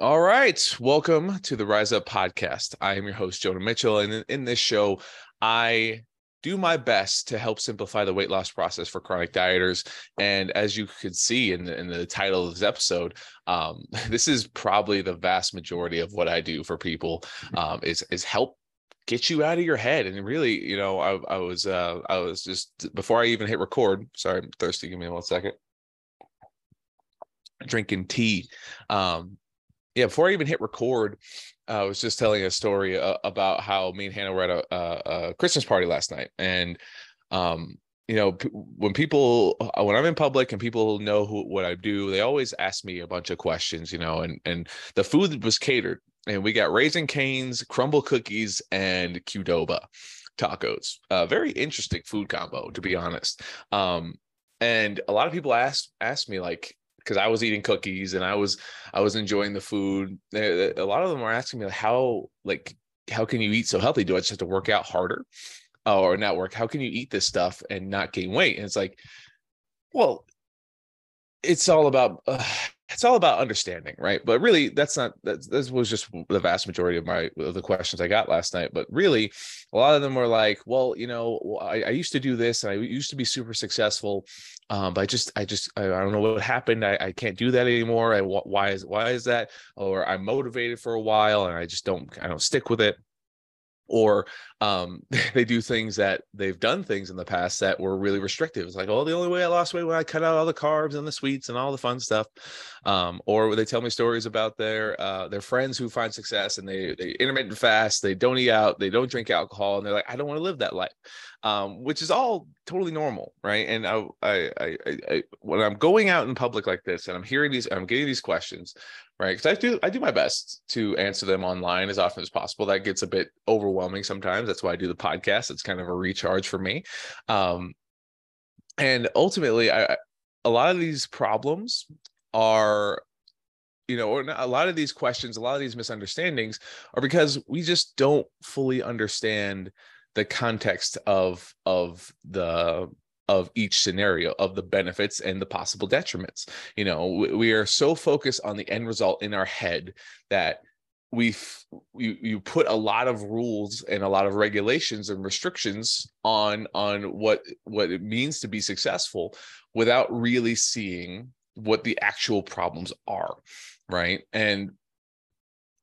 All right. Welcome to the Rise Up podcast. I am your host, Jonah Mitchell. And in, this show, I do my best to help simplify the weight loss process for chronic dieters. And as you could see in the, in the title of this episode, um, this is probably the vast majority of what I do for people um, is, is help get you out of your head and really you know i, I was uh i was just before i even hit record sorry i'm thirsty give me one second drinking tea um yeah, before I even hit record, uh, I was just telling a story uh, about how me and Hannah were at a, a, a Christmas party last night, and um, you know, when people uh, when I'm in public and people know who what I do, they always ask me a bunch of questions, you know, and and the food was catered, and we got Raising Cane's, Crumbl cookies, and Qdoba tacos. A very interesting food combo, to be honest. Um, and a lot of people ask ask me like because I was eating cookies and I was I was enjoying the food. A lot of them were asking me how like how can you eat so healthy? Do I just have to work out harder, or not work? How can you eat this stuff and not gain weight? And it's like, well, it's all about uh, it's all about understanding, right? But really, that's not that. This was just the vast majority of my of the questions I got last night. But really, a lot of them were like, "Well, you know, I, I used to do this, and I used to be super successful, um, but I just, I just, I, I don't know what happened. I, I can't do that anymore. I why is why is that? Or I'm motivated for a while, and I just don't, I don't stick with it." Or um, they do things that they've done things in the past that were really restrictive. It's like, oh, the only way I lost weight when I cut out all the carbs and the sweets and all the fun stuff. Um, or they tell me stories about their uh, their friends who find success and they they intermittent fast, they don't eat out, they don't drink alcohol, and they're like, I don't want to live that life, um, which is all totally normal, right? And I, I, I, I, when I'm going out in public like this and I'm hearing these, I'm getting these questions, right? Because I do I do my best to answer them online as often as possible. That gets a bit overwhelming sometimes. That's why I do the podcast. It's kind of a recharge for me. Um, and ultimately, I a lot of these problems are you know, a lot of these questions, a lot of these misunderstandings are because we just don't fully understand the context of of the of each scenario of the benefits and the possible detriments. You know we, are so focused on the end result in our head that we you, you put a lot of rules and a lot of regulations and restrictions on on what what it means to be successful without really seeing what the actual problems are right? And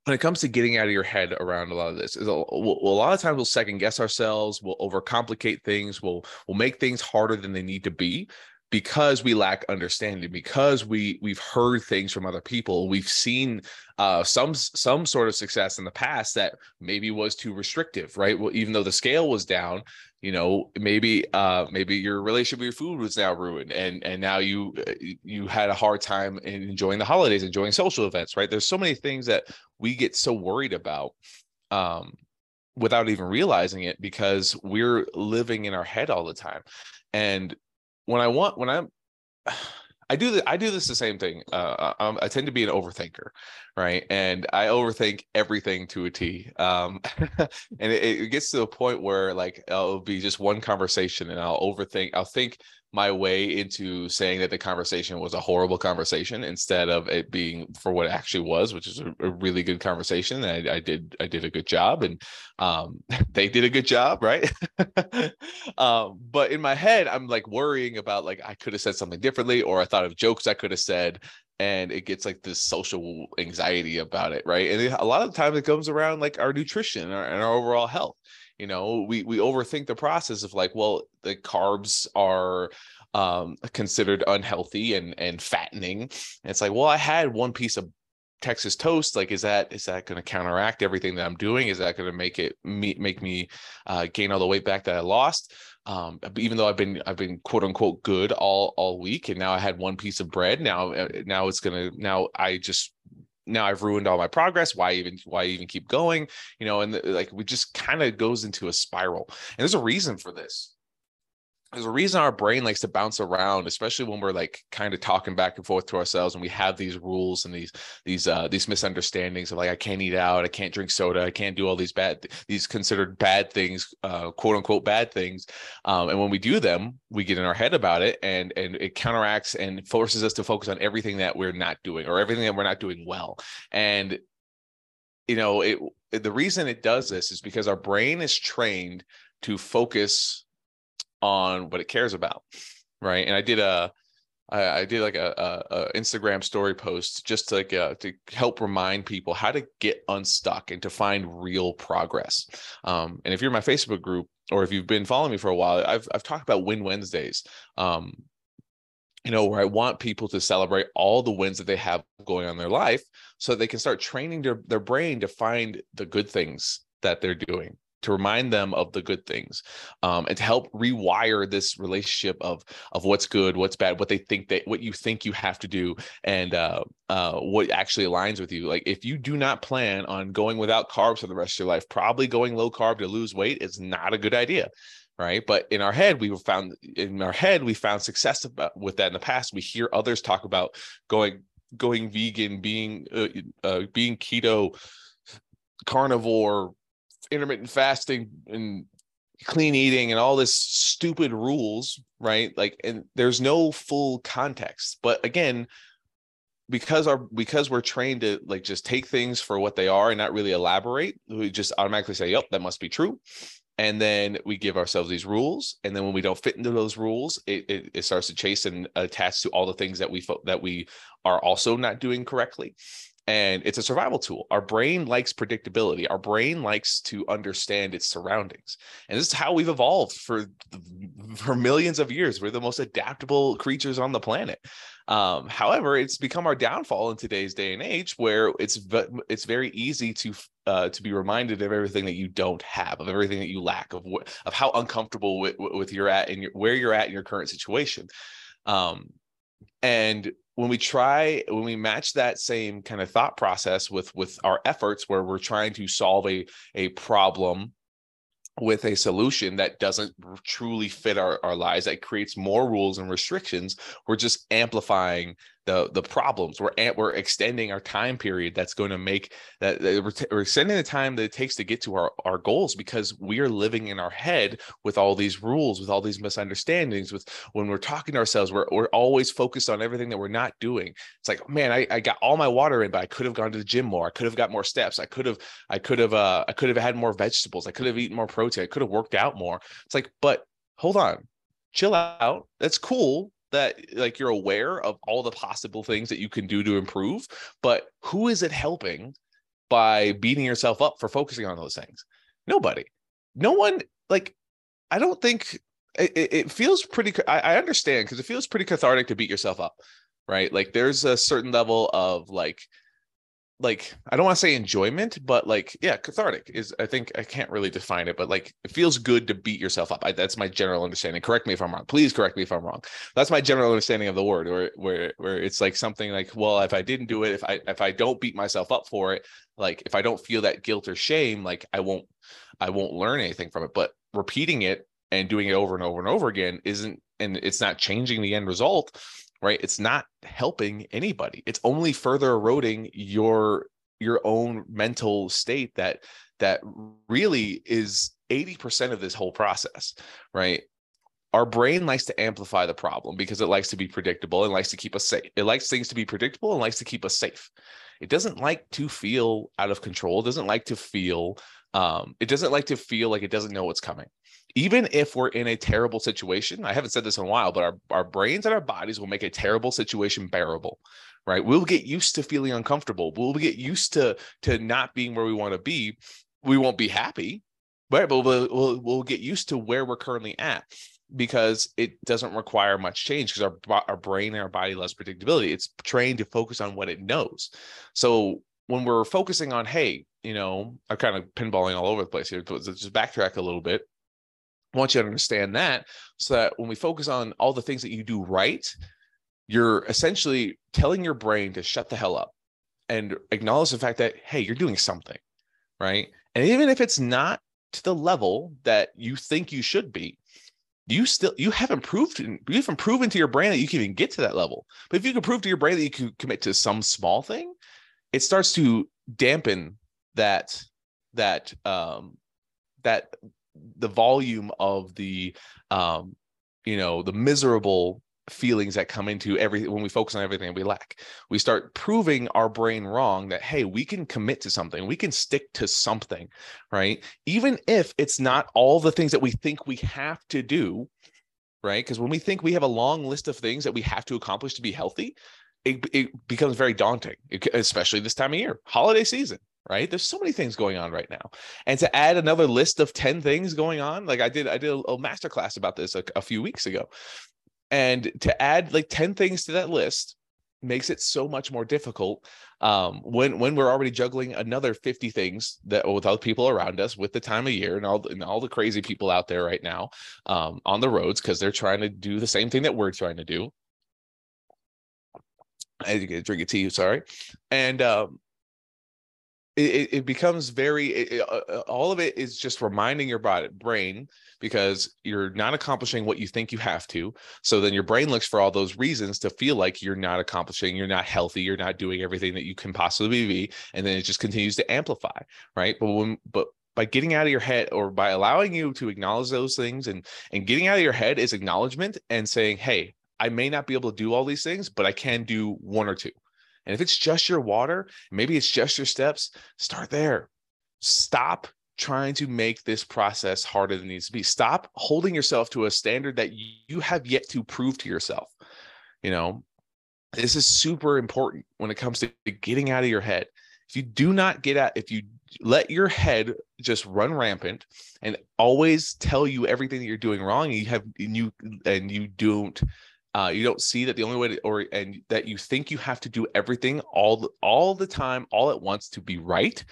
when it comes to getting out of your head around a lot of this is a, we'll, a lot of times we'll second guess ourselves we'll overcomplicate things we'll we'll make things harder than they need to be because we lack understanding because we we've heard things from other people we've seen uh, some some sort of success in the past that maybe was too restrictive right? Well even though the scale was down you know maybe uh maybe your relationship with your food was now ruined and and now you uh, you had a hard time in enjoying the holidays enjoying social events right? There's so many things that we get so worried about um without even realizing it because we're living in our head all the time. And when I want when I'm I do the, I do this the same thing. Uh, I, I, tend to be an overthinker, right? And I overthink everything to a T. Um, and it, it, gets to a point where like it'll be just one conversation, and I'll overthink. I'll think my way into saying that the conversation was a horrible conversation instead of it being for what it actually was, which is a, a really good conversation. I, I, did I did a good job, and um, they did a good job, right? um, but in my head, I'm like worrying about like I could have said something differently, or I thought of jokes I could have said, and it gets like this social anxiety about it, right? And a lot of the time, it comes around like our nutrition and our, and our overall health you know we we overthink the process of like well the carbs are um considered unhealthy and and fattening and it's like well i had one piece of texas toast like is that is that going to counteract everything that i'm doing is that going to make it me make me uh, gain all the weight back that i lost um, even though I've been I've been quote unquote good all all week, and now I had one piece of bread. Now uh, now it's gonna now I just now I've ruined all my progress. Why even why even keep going? You know, and the, like we just kind of goes into a spiral. And there's a reason for this. There's a reason our brain likes to bounce around especially when we're like kind of talking back and forth to ourselves and we have these rules and these these uh these misunderstandings of like i can't eat out i can't drink soda i can't do all these bad these considered bad things uh quote unquote bad things. Um and when we do them we get in our head about it and and it counteracts and forces us to focus on everything that we're not doing or everything that we're not doing well. And you know it the reason it does this is because our brain is trained to focus on what it cares about right and i did a I, I did like a, a, a, Instagram story post just to like uh, to help remind people how to get unstuck and to find real progress. Um, and if you're in my Facebook group or if you've been following me for a while, I've I've talked about Win Wednesdays. Um, you know, where I want people to celebrate all the wins that they have going on in their life so they can start training their, their brain to find the good things that they're doing to remind them of the good things um, and to help rewire this relationship of of what's good what's bad what they think that what you think you have to do and uh, uh, what actually aligns with you. Like if you do not plan on going without carbs for the rest of your life probably going low carb to lose weight is not a good idea right? But in our head we found in our head we found success about, with that in the past. We hear others talk about going going vegan being uh, uh being keto carnivore intermittent fasting and clean eating and all this stupid rules, right? Like, and there's no full context. But again, because our because we're trained to like just take things for what they are and not really elaborate, we just automatically say, "Yep, that must be true." And then we give ourselves these rules, and then when we don't fit into those rules, it, it, it starts to chase and attach to all the things that we that we are also not doing correctly and it's a survival tool. Our brain likes predictability. Our brain likes to understand its surroundings, and this is how we've evolved for for millions of years. We're the most adaptable creatures on the planet. Um, however, it's become our downfall in today's day and age, where it's it's very easy to uh, to be reminded of everything that you don't have, of everything that you lack, of what of how uncomfortable with, with you're at and your, where you're at in your current situation. Um, and when we try when we match that same kind of thought process with with our efforts where we're trying to solve a a problem with a solution that doesn't truly fit our, our lives that creates more rules and restrictions we're just amplifying the the problems. We're we're extending our time period that's going to make that we're extending the time that it takes to get to our our goals because we are living in our head with all these rules with all these misunderstandings with when we're talking to ourselves we're, we're always focused on everything that we're not doing. It's like man I, I got all my water in but i could have gone to the gym more. I could have got more steps. I could have i could have uh i could have had more vegetables. I could have eaten more protein. I could have worked out more. It's like but hold on. Chill out. That's cool that like you're aware of all the possible things that you can do to improve but who is it helping by beating yourself up for focusing on those things? Nobody. No one like i don't think it, it feels pretty i, I understand because it feels pretty cathartic to beat yourself up right? Like there's a certain level of like like I don't want to say enjoyment, but like yeah, cathartic is I think I can't really define it, but like it feels good to beat yourself up. I, that's my general understanding. Correct me if I'm wrong. Please correct me if I'm wrong. That's my general understanding of the word, where where where it's like something like, well, if I didn't do it, if I if I don't beat myself up for it, like if I don't feel that guilt or shame, like I won't I won't learn anything from it. But repeating it and doing it over and over and over again isn't and it's not changing the end result right? It's not helping anybody. It's only further eroding your your own mental state that that really is 80% of this whole process right? Our brain likes to amplify the problem because it likes to be predictable and likes to keep us safe. It likes things to be predictable and likes to keep us safe. It doesn't like to feel out of control. It doesn't like to feel um, it doesn't like to feel like it doesn't know what's coming even if we're in a terrible situation, I haven't said this in a while, but our, our brains and our bodies will make a terrible situation bearable, right? We'll get used to feeling uncomfortable. We'll get used to to not being where we want to be. We won't be happy, right? But we'll, we'll, we'll get used to where we're currently at because it doesn't require much change because our, our brain and our body loves predictability. It's trained to focus on what it knows. So when we're focusing on, hey, you know, I'm kind of pinballing all over the place here, but just backtrack a little bit I want you to understand that so that when we focus on all the things that you do right, you're essentially telling your brain to shut the hell up and acknowledge the fact that, hey, you're doing something, right? And even if it's not to the level that you think you should be, you still you haven't proved you haven't proven to your brain that you can even get to that level but if you can prove to your brain that you can commit to some small thing it starts to dampen that that um that the volume of the um you know the miserable feelings that come into every when we focus on everything we lack. We start proving our brain wrong that hey we can commit to something. We can stick to something right? Even if it's not all the things that we think we have to do right? Because when we think we have a long list of things that we have to accomplish to be healthy it, it becomes very daunting especially this time of year holiday season right? There's so many things going on right now. And to add another list of 10 things going on like i did i did a, a master class about this a, a few weeks ago. And to add like 10 things to that list makes it so much more difficult um, when when we're already juggling another 50 things that with other people around us with the time of year and all and all the crazy people out there right now um, on the roads because they're trying to do the same thing that we're trying to do. I get a drink of tea, sorry, and um, it, it becomes very it, uh, uh, all of it is just reminding your body brain because you're not accomplishing what you think you have to. So then your brain looks for all those reasons to feel like you're not accomplishing you're not healthy you're not doing everything that you can possibly be and then it just continues to amplify right? But when but by getting out of your head or by allowing you to acknowledge those things and and getting out of your head is acknowledgement and saying hey i may not be able to do all these things but i can do one or two and if it's just your water, maybe it's just your steps, start there. Stop trying to make this process harder than it needs to be. Stop holding yourself to a standard that you have yet to prove to yourself. You know, this is super important when it comes to getting out of your head. If you do not get out, if you let your head just run rampant and always tell you everything that you're doing wrong, and you have and you and you don't uh, you don't see that the only way to, or and that you think you have to do everything all all the time, all at once to be right.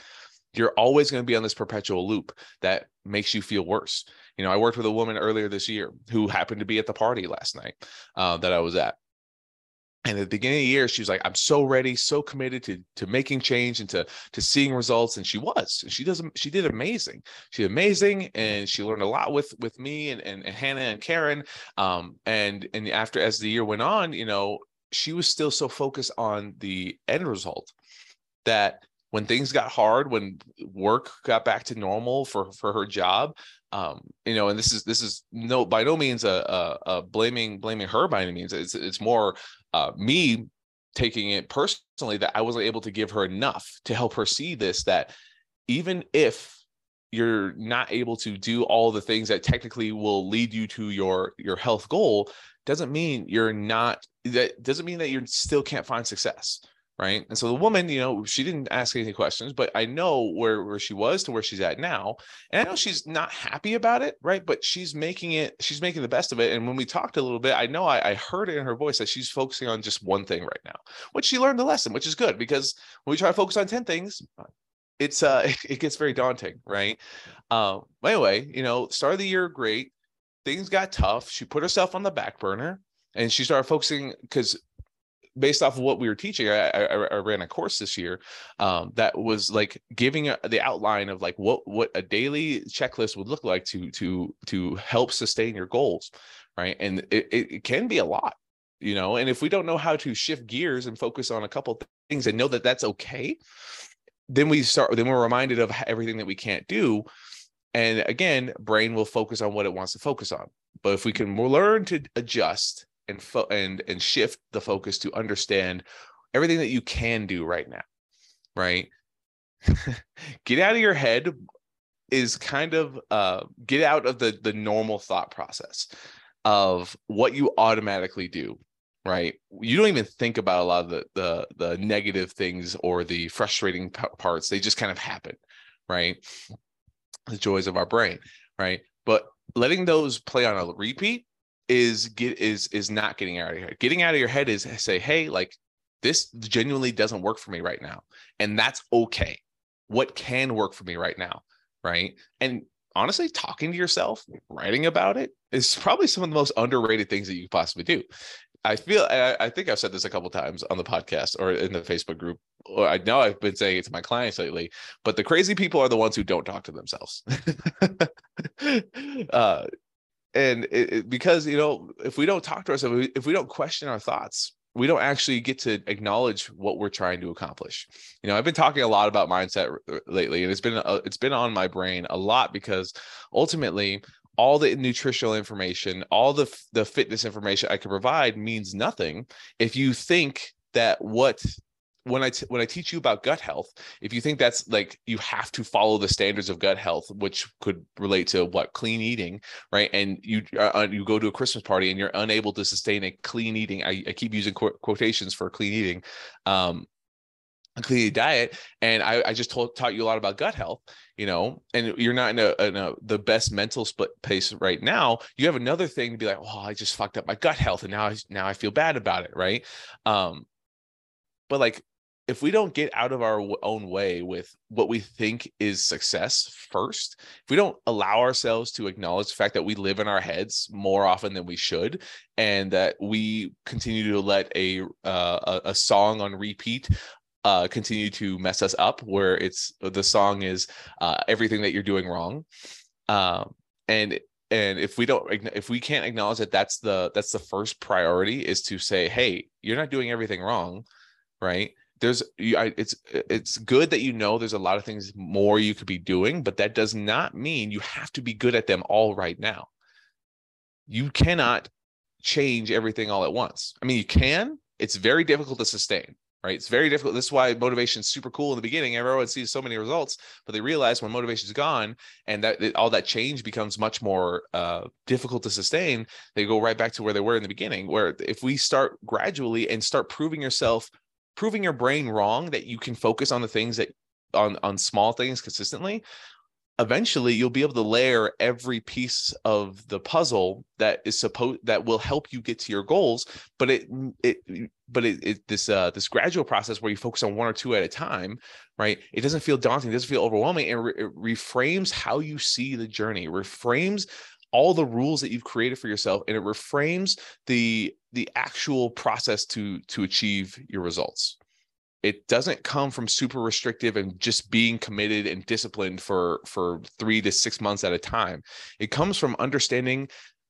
You're always going to be on this perpetual loop that makes you feel worse. You know, I worked with a woman earlier this year who happened to be at the party last night uh, that I was at, and at the beginning of the year she was like i'm so ready so committed to to making change and to to seeing results and she was she does she did amazing. She did amazing and she learned a lot with with me and and, and hannah and karen um and and after as the year went on you know she was still so focused on the end result that when things got hard when work got back to normal for for her job um you know and this is this is no by no means a, a, a blaming blaming her by any means. It's it's more uh, me taking it personally that I wasn't able to give her enough to help her see this that even if you're not able to do all the things that technically will lead you to your your health goal doesn't mean you're not that doesn't mean that you still can't find success right? And so the woman you know she didn't ask any questions but i know where where she was to where she's at now and i know she's not happy about it right? But she's making it she's making the best of it and when we talked a little bit i know i, I heard it in her voice that she's focusing on just one thing right now which she learned the lesson which is good because when we try to focus on 10 things it's uh it gets very daunting right? Um anyway you know start of the year great. Things got tough. She put herself on the back burner and she started focusing because based off of what we were teaching, I, I, I ran a course this year um, that was like giving a, the outline of like what what a daily checklist would look like to to to help sustain your goals, right? And it, it can be a lot, you know. And if we don't know how to shift gears and focus on a couple things and know that that's okay, then we start. Then we're reminded of everything that we can't do. And again, brain will focus on what it wants to focus on. But if we can learn to adjust and fo- and and shift the focus to understand everything that you can do right now right? Get out of your head is kind of uh get out of the the normal thought process of what you automatically do right? You don't even think about a lot of the the, the negative things or the frustrating p- parts. They just kind of happen right? The joys of our brain right? But letting those play on a repeat is get is is not getting out of your head. Getting out of your head is say, hey, like this genuinely doesn't work for me right now. And that's okay. What can work for me right now? Right. And honestly, talking to yourself, writing about it is probably some of the most underrated things that you could possibly do. I feel I, I think I've said this a couple times on the podcast or in the Facebook group. Or I know I've been saying it to my clients lately, but the crazy people are the ones who don't talk to themselves. uh, and it, it, because you know if we don't talk to ourselves if we don't question our thoughts we don't actually get to acknowledge what we're trying to accomplish. You know i've been talking a lot about mindset lately and it's been uh, it's been on my brain a lot because ultimately all the nutritional information all the the fitness information i can provide means nothing if you think that what when I t- when I teach you about gut health, if you think that's like you have to follow the standards of gut health, which could relate to what clean eating, right? And you uh, uh you go to a Christmas party and you're unable to sustain a clean eating. I, I keep using qu- quotations for clean eating, um, a clean diet, and I, I just told, taught you a lot about gut health, you know. And you're not in a, in a the best mental split pace right now. You have another thing to be like, oh, I just fucked up my gut health, and now I now I feel bad about it, right? Um, but like if we don't get out of our own way with what we think is success first, if we don't allow ourselves to acknowledge the fact that we live in our heads more often than we should, and that we continue to let a uh, a, song on repeat uh, continue to mess us up, where it's the song is uh, everything that you're doing wrong, um, and and if we don't if we can't acknowledge that that's the that's the first priority is to say, hey, you're not doing everything wrong, right? There's it's it's good that you know there's a lot of things more you could be doing but that does not mean you have to be good at them all right now. You cannot change everything all at once. I mean you can it's very difficult to sustain right? It's very difficult this is why motivation is super cool in the beginning everyone sees so many results but they realize when motivation is gone and that it, all that change becomes much more uh, difficult to sustain they go right back to where they were in the beginning where if we start gradually and start proving yourself proving your brain wrong that you can focus on the things that on on small things consistently eventually you'll be able to layer every piece of the puzzle that is supposed that will help you get to your goals but it it but it, it this uh this gradual process where you focus on one or two at a time right? It doesn't feel daunting it doesn't feel overwhelming and re- it reframes how you see the journey. Reframes all the rules that you've created for yourself and it reframes the the actual process to to achieve your results. It doesn't come from super restrictive and just being committed and disciplined for for 3 to 6 months at a time. It comes from understanding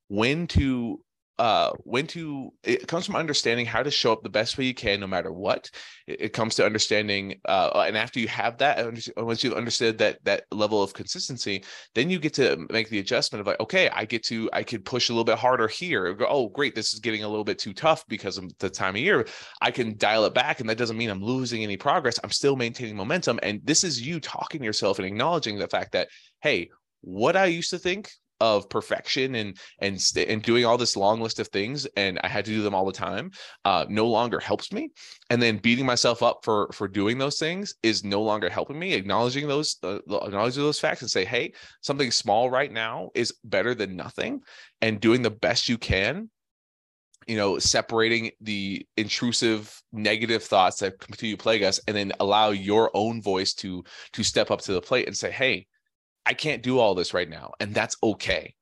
when to uh, when to it comes from understanding how to show up the best way you can no matter what. It, it comes to understanding uh, and after you have that and once you've understood that that level of consistency then you get to make the adjustment of like okay i get to i could push a little bit harder here. Go, oh great this is getting a little bit too tough because of the time of year. I can dial it back and that doesn't mean i'm losing any progress. I'm still maintaining momentum and this is you talking to yourself and acknowledging the fact that hey what i used to think of perfection and and st- and doing all this long list of things and I had to do them all the time uh, no longer helps me. And then beating myself up for for doing those things is no longer helping me. Acknowledging those uh, acknowledging those facts and say hey something small right now is better than nothing and doing the best you can you know separating the intrusive negative thoughts that continue to plague us and then allow your own voice to to step up to the plate and say hey I can't do all this right now, and that's okay.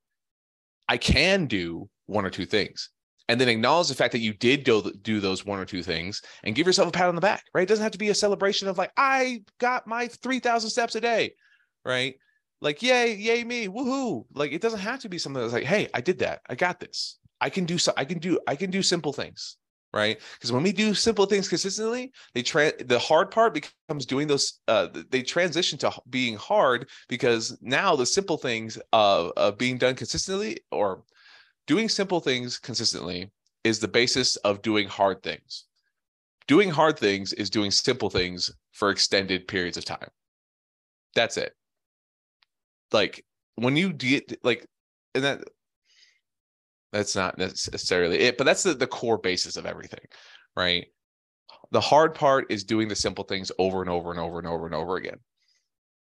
I can do one or two things. And then acknowledge the fact that you did do, do those one or two things and give yourself a pat on the back, right? It doesn't have to be a celebration of like, I got my 3,000 steps a day, right? Like, yay, yay, me, woohoo. Like, it doesn't have to be something that's like, hey, I did that. I got this. I can do so. I can do, I can do simple things right? Because when we do simple things consistently they try the hard part becomes doing those uh they transition to being hard because now the simple things of, of being done consistently or doing simple things consistently is the basis of doing hard things. Doing hard things is doing simple things for extended periods of time. That's it. Like when you get like and that that's not necessarily it, but that's the, the core basis of everything, right? The hard part is doing the simple things over and over and over and over and over again.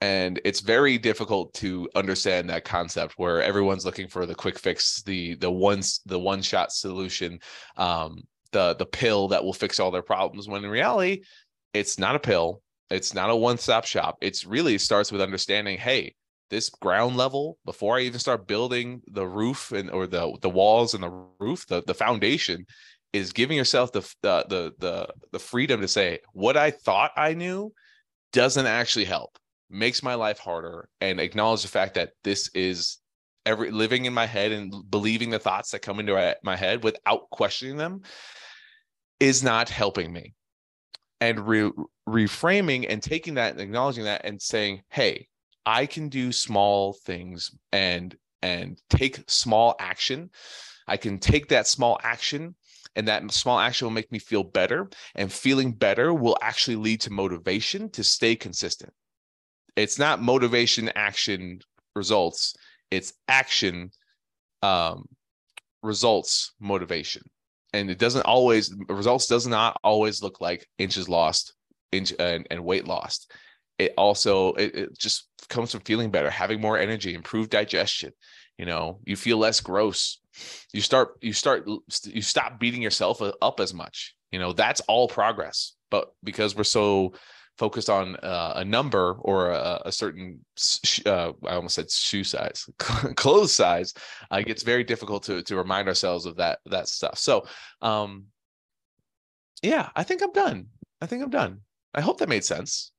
And it's very difficult to understand that concept where everyone's looking for the quick fix, the the one the one shot solution, um, the the pill that will fix all their problems. When in reality, it's not a pill. It's not a one stop shop. It's really starts with understanding, hey, this ground level before I even start building the roof and or the the walls and the roof, the the foundation is giving yourself the the the the, the freedom to say what I thought I knew doesn't actually help, makes my life harder, and acknowledge the fact that this is every living in my head and believing the thoughts that come into my head without questioning them is not helping me. And re- reframing and taking that and acknowledging that and saying hey i can do small things and and take small action. I can take that small action and that small action will make me feel better and feeling better will actually lead to motivation to stay consistent. It's not motivation action results it's action um results motivation. And it doesn't always results does not always look like inches lost inch and, and weight lost it also it, it, just comes from feeling better having more energy improved digestion you know you feel less gross. You start you start you stop beating yourself up as much you know that's all progress. But because we're so focused on uh, a number or a, a certain uh, i almost said shoe size clothes size uh, it gets very difficult to to remind ourselves of that that stuff. So um yeah i think i'm done. I think i'm done. I hope that made sense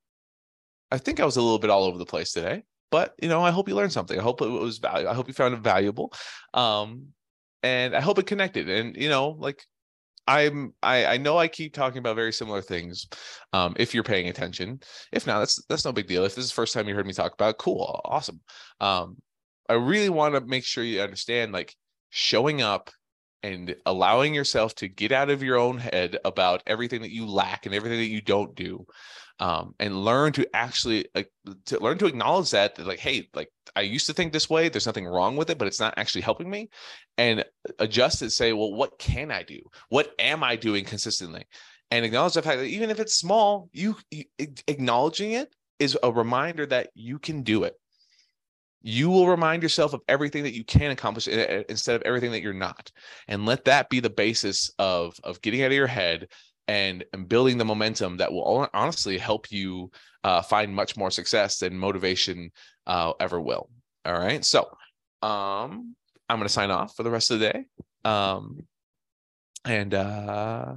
i think i was a little bit all over the place today but you know i hope you learned something i hope it was valuable i hope you found it valuable um and i hope it connected and you know like I'm I, I know I keep talking about very similar things. Um, if you're paying attention, if not, that's that's no big deal. If this is the first time you heard me talk about, it, cool, awesome. Um, I really want to make sure you understand like showing up and allowing yourself to get out of your own head about everything that you lack and everything that you don't do um, and learn to actually like to learn to acknowledge that, that like hey like i used to think this way there's nothing wrong with it but it's not actually helping me and adjust it say well what can i do? What am i doing consistently? And acknowledge the fact that even if it's small you, you acknowledging it is a reminder that you can do it. You will remind yourself of everything that you can accomplish instead of everything that you're not and let that be the basis of of getting out of your head and, and building the momentum that will honestly help you uh, find much more success than motivation uh, ever will. All right. So um, I'm going to sign off for the rest of the day. Um, and uh,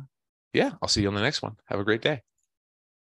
yeah, I'll see you on the next one. Have a great day.